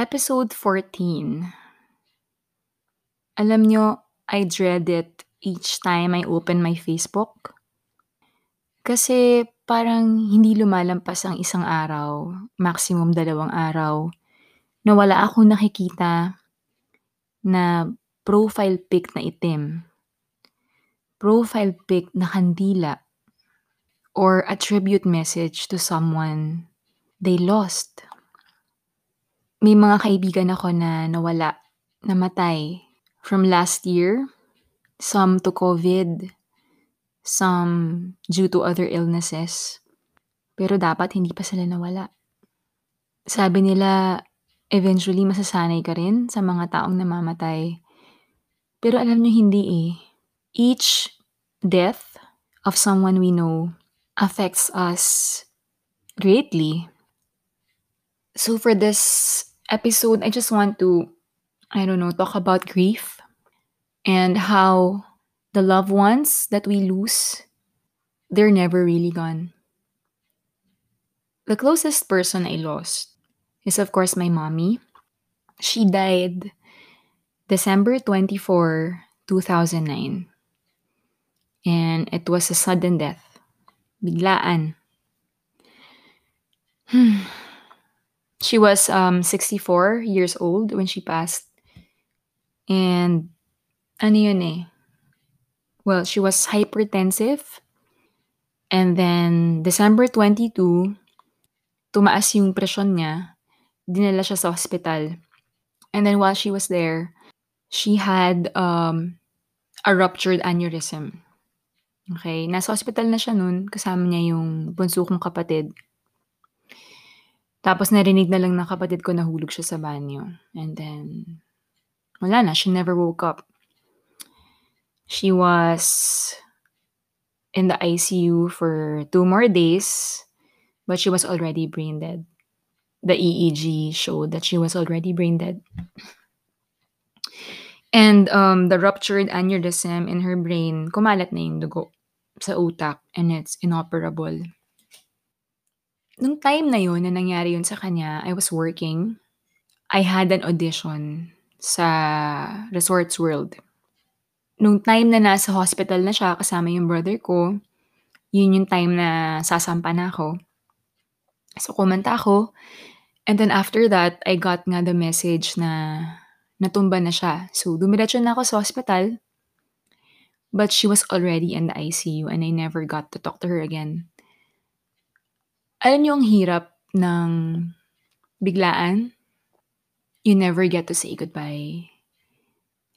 Episode 14. Alam nyo, I dread it each time I open my Facebook. Kasi parang hindi lumalampas ang isang araw, maximum dalawang araw, na wala akong nakikita na profile pic na itim, profile pic na kandila, or a tribute message to someone they lost. May mga kaibigan ako na nawala, namatay from last year, some to COVID, some due to other illnesses. Pero dapat hindi pa sila nawala. Sabi nila, eventually masasanay ka rin sa mga taong namamatay. Pero alam nyo hindi eh. Each death of someone we know affects us greatly. So for this episode, I just want to, I don't know, talk about grief and how the loved ones that we lose, they're never really gone. The closest person I lost is, of course, my mommy. She died December 24, 2009. And it was a sudden death. Biglaan. Hmm. She was um, 64 years old when she passed. And ano yun eh? Well, she was hypertensive. And then, December 22, tumaas yung presyon niya. Dinala siya sa hospital. And then while she was there, she had um, a ruptured aneurysm. Okay, nasa hospital na siya nun. Kasama niya yung bunso kong kapatid. Tapos narinig na lang ng kapatid ko nahulog siya sa banyo. And then, wala na. She never woke up. She was in the ICU for two more days, but she was already brain dead. The EEG showed that she was already brain dead. And um, the ruptured aneurysm in her brain, kumalat na yung dugo sa utak and it's inoperable. Nung time na yun na nangyari yun sa kanya, I was working. I had an audition sa Resorts World. Nung time na nasa hospital na siya kasama yung brother ko, yun yung time na sasampa na ako. So, kumanta ako. And then after that, I got nga the message na natumba na siya. So, dumiretso na ako sa hospital. But she was already in the ICU and I never got to talk to her again. Alam niyo ang hirap ng biglaan? You never get to say goodbye.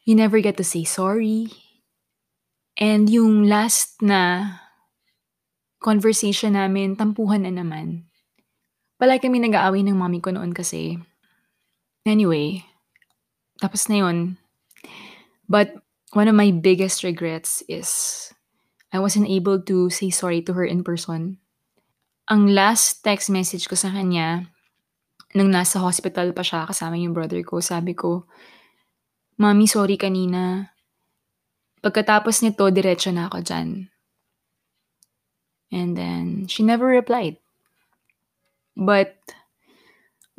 You never get to say sorry. And yung last na conversation namin, tampuhan na naman. Palagi kami nag-aaway ng mami ko noon kasi. Anyway, tapos na yun. But one of my biggest regrets is I wasn't able to say sorry to her in person. Ang last text message ko sa kanya, nung nasa hospital pa siya kasama yung brother ko, sabi ko, Mami, sorry kanina. Pagkatapos nito, diretso na ako dyan. And then, she never replied. But,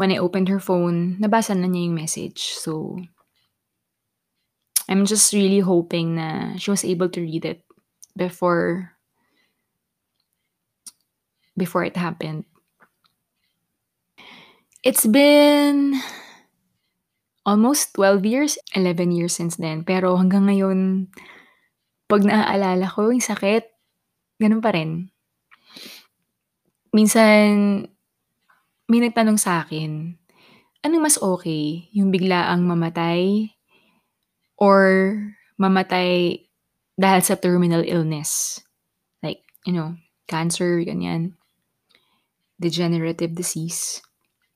when I opened her phone, nabasa na niya yung message. So, I'm just really hoping na she was able to read it before before it happened. It's been almost 12 years, 11 years since then. Pero hanggang ngayon, pag naaalala ko yung sakit, ganun pa rin. Minsan, may nagtanong sa akin, anong mas okay? Yung biglaang mamatay or mamatay dahil sa terminal illness? Like, you know, cancer, ganyan. Degenerative disease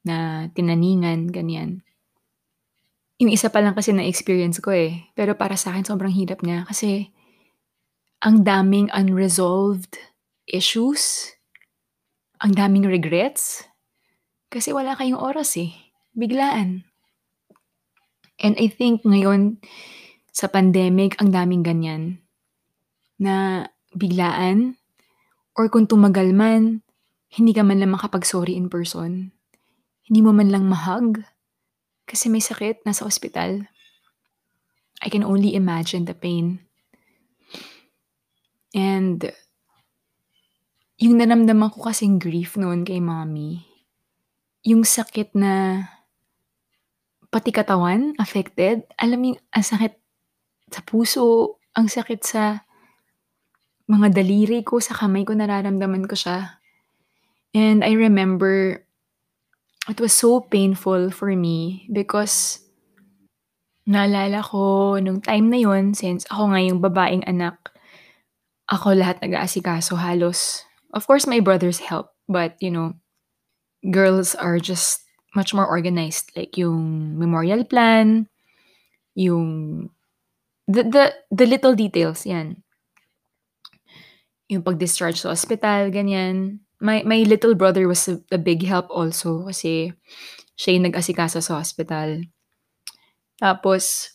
na tinaningan, ganyan. Yung isa pa lang kasi na-experience ko eh. Pero para sa akin, sobrang hirap niya. Kasi, ang daming unresolved issues. Ang daming regrets. Kasi wala kayong oras eh. Biglaan. And I think ngayon, sa pandemic, ang daming ganyan. Na biglaan. Or kung tumagal man, hindi ka man lang makapag-sorry in person. Hindi mo man lang mahag Kasi may sakit, nasa ospital. I can only imagine the pain. And yung naramdaman ko kasing grief noon kay mommy, yung sakit na pati katawan affected. Alam yung ang sakit sa puso, ang sakit sa mga daliri ko, sa kamay ko, nararamdaman ko siya. And I remember it was so painful for me because naalala ko nung time na yun, since ako nga yung babaeng anak, ako lahat nag-aasikaso halos. Of course, my brothers help, but you know, girls are just much more organized. Like yung memorial plan, yung the the the little details, yan. Yung pag-discharge sa ospital, ganyan. My my little brother was a, a big help also kasi siya yung nag-asikaso sa hospital. Tapos,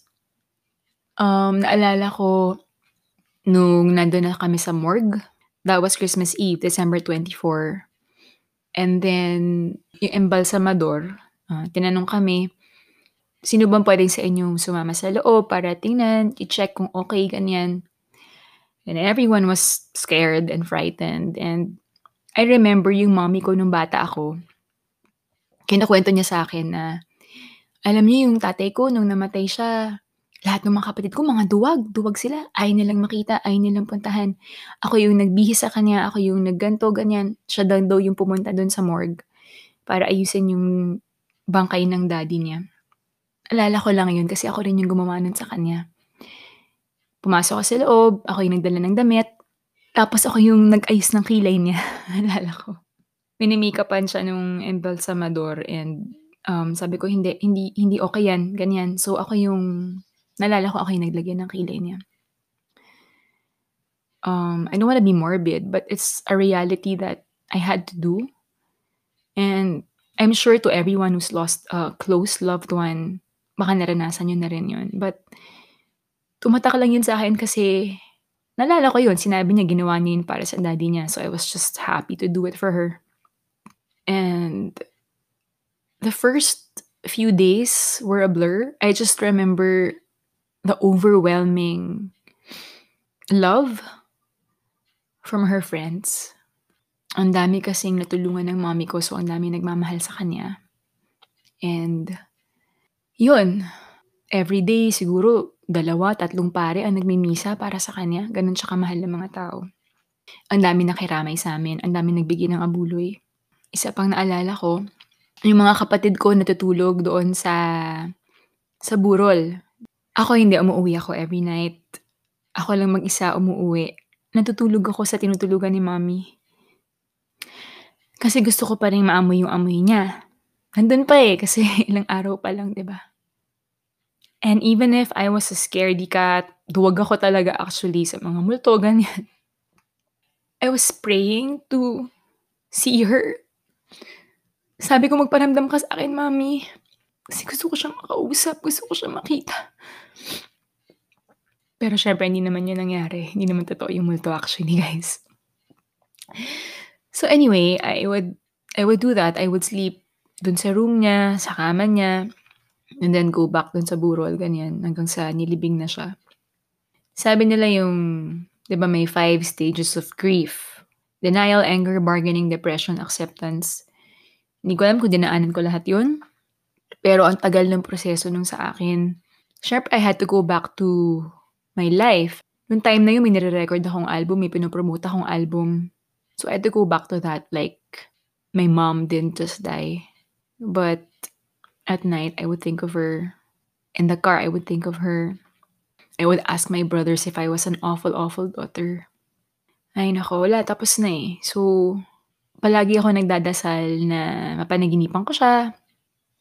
um, naalala ko nung nandun na kami sa morgue. That was Christmas Eve, December 24. And then, yung embalsamador, uh, tinanong kami, sino bang pwedeng sa inyong sumama sa loob para tingnan, i-check kung okay, ganyan. And everyone was scared and frightened. And I remember yung mommy ko nung bata ako, kinakwento niya sa akin na, alam niyo yung tatay ko nung namatay siya, lahat ng mga kapatid ko mga duwag, duwag sila. Ayaw nilang makita, ayaw nilang puntahan. Ako yung nagbihis sa kanya, ako yung nagganto, ganyan. Siya daw, daw yung pumunta doon sa morgue para ayusin yung bangkay ng daddy niya. Alala ko lang yun kasi ako rin yung gumawa sa kanya. Pumasok ako sa loob, ako yung nagdala ng damit, tapos ako yung nag-ayos ng kilay niya. Alala ko. Minimikapan siya nung embalsamador and um, sabi ko, hindi, hindi, hindi okay yan, ganyan. So, ako yung, nalala ko ako yung naglagyan ng kilay niya. Um, I don't want to be morbid, but it's a reality that I had to do. And I'm sure to everyone who's lost a close loved one, baka naranasan yun na rin yun. But, tumatak lang yun sa akin kasi, nalala ko yun, sinabi niya, ginawa niya yun para sa daddy niya. So, I was just happy to do it for her. And, the first few days were a blur. I just remember the overwhelming love from her friends. Ang dami kasing natulungan ng mommy ko, so ang dami nagmamahal sa kanya. And, yun, every day siguro dalawa, tatlong pare ang nagmimisa para sa kanya. Ganun siya kamahal ng mga tao. Ang dami nakiramay sa amin, ang dami nagbigay ng abuloy. Isa pang naalala ko, yung mga kapatid ko natutulog doon sa sa burol. Ako hindi, umuwi ako every night. Ako lang mag-isa umuwi. Natutulog ako sa tinutulugan ni mommy. Kasi gusto ko pa rin maamoy yung amoy niya. Nandun pa eh, kasi ilang araw pa lang, di ba? And even if I was a scaredy cat, duwag ako talaga actually sa mga multo, ganyan. I was praying to see her. Sabi ko, magparamdam ka sa akin, mami. Kasi gusto ko siyang makausap, gusto ko siyang makita. Pero syempre, hindi naman yun nangyari. Hindi naman totoo yung multo actually, guys. So anyway, I would I would do that. I would sleep dun sa room niya, sa kama niya, and then go back dun sa burol, ganyan, hanggang sa nilibing na siya. Sabi nila yung, di ba may five stages of grief. Denial, anger, bargaining, depression, acceptance. Hindi ko alam kung dinaanan ko lahat yun. Pero ang tagal ng proseso nung sa akin. Sharp, I had to go back to my life. Noong time na yun, may nire-record akong album, may pinopromote akong album. So I had to go back to that. Like, my mom didn't just die. But at night, I would think of her. In the car, I would think of her. I would ask my brothers if I was an awful, awful daughter. Ay nako, wala, tapos na eh. So, palagi ako nagdadasal na mapanaginipan ko siya.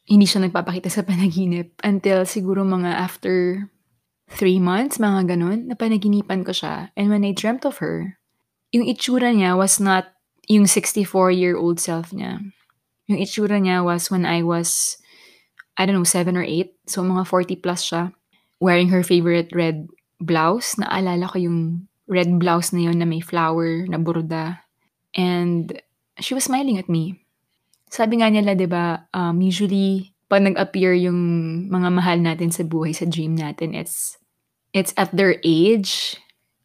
Hindi siya nagpapakita sa panaginip until siguro mga after three months, mga ganun, napanaginipan ko siya. And when I dreamt of her, yung itsura niya was not yung 64-year-old self niya. Yung itsura niya was when I was, I don't know, 7 or 8. So, mga 40 plus siya. Wearing her favorite red blouse. Naalala ko yung red blouse na yun na may flower na burda. And she was smiling at me. Sabi nga nila, di ba, um, usually, 'pag nag-appear yung mga mahal natin sa buhay, sa dream natin, it's it's at their age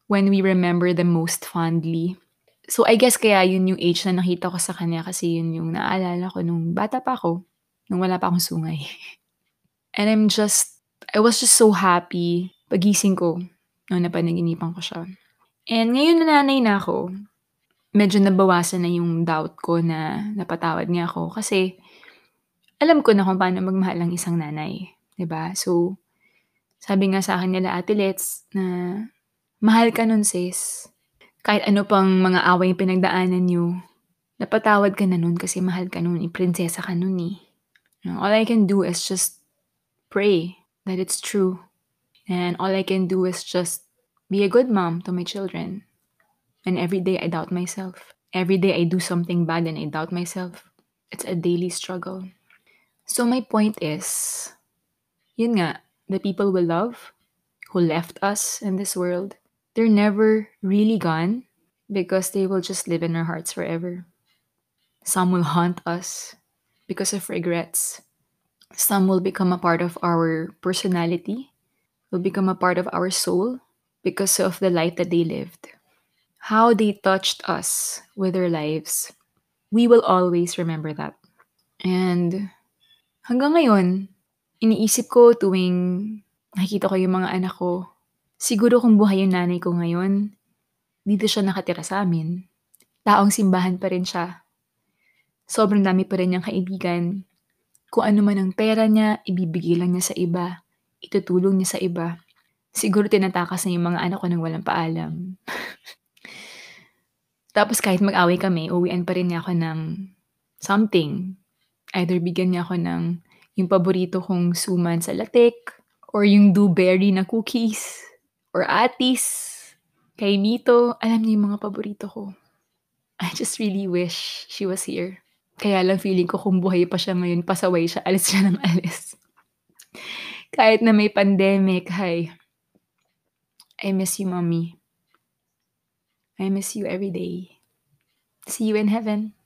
when we remember them most fondly. So, I guess kaya yun yung age na nakita ko sa kanya kasi yun yung naalala ko nung bata pa ako, nung wala pa akong sungay. And I'm just I was just so happy paggising ko nung napanaginipan ko siya. And ngayon na nanay na ako, medyo nabawasan na yung doubt ko na napatawad niya ako kasi alam ko na kung paano magmahal ang isang nanay, ba? So, sabi nga sa akin nila Ate Letz na, "Mahal ka nun sis. Kahit ano pang mga away pinagdaanan niyo, napatawad ka na nun kasi mahal ka nun, eh, prinsesa ka nun, eh. All I can do is just pray that it's true. And all I can do is just be a good mom to my children. And every day I doubt myself. Every day I do something bad and I doubt myself. It's a daily struggle. So my point is, yun nga, the people we love who left us in this world, they're never really gone because they will just live in our hearts forever. Some will haunt us because of regrets. Some will become a part of our personality, will become a part of our soul because of the life that they lived. How they touched us with their lives. We will always remember that. And hanggang ngayon, iniisip ko tuwing nakikita ko yung mga anak ko, siguro kung buhay yung nanay ko ngayon, dito siya nakatira sa amin. Taong simbahan pa rin siya. Sobrang dami pa rin niyang kaibigan. Kung ano man ang pera niya, ibibigay lang niya sa iba. Itutulong niya sa iba. Siguro tinatakas na yung mga anak ko nang walang paalam. Tapos kahit mag-away kami, uwian pa rin niya ako ng something. Either bigyan niya ako ng yung paborito kong suman sa latik, or yung dewberry na cookies, or atis, kay Mito. Alam niya yung mga paborito ko. I just really wish she was here. Kaya lang feeling ko kung buhay pa siya ngayon, pasaway siya, alis siya ng alis. Kahit na may pandemic, hi. I miss you, mommy. I miss you every day. See you in heaven.